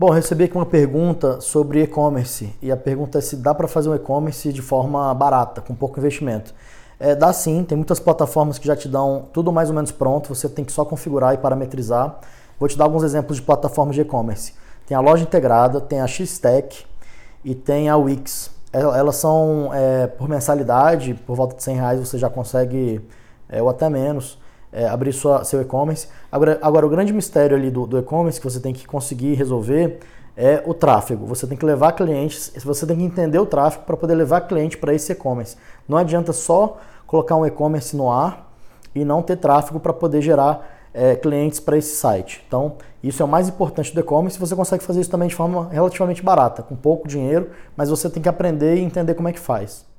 Bom, recebi aqui uma pergunta sobre e-commerce e a pergunta é se dá para fazer um e-commerce de forma barata, com pouco investimento. É, dá sim, tem muitas plataformas que já te dão tudo mais ou menos pronto, você tem que só configurar e parametrizar. Vou te dar alguns exemplos de plataformas de e-commerce. Tem a loja integrada, tem a Xtech e tem a Wix. Elas são é, por mensalidade, por volta de 100 reais você já consegue, é, ou até menos é, abrir sua, seu e-commerce. Agora, agora, o grande mistério ali do, do e-commerce que você tem que conseguir resolver é o tráfego. Você tem que levar clientes, você tem que entender o tráfego para poder levar cliente para esse e-commerce. Não adianta só colocar um e-commerce no ar e não ter tráfego para poder gerar é, clientes para esse site. Então, isso é o mais importante do e-commerce. Você consegue fazer isso também de forma relativamente barata, com pouco dinheiro, mas você tem que aprender e entender como é que faz.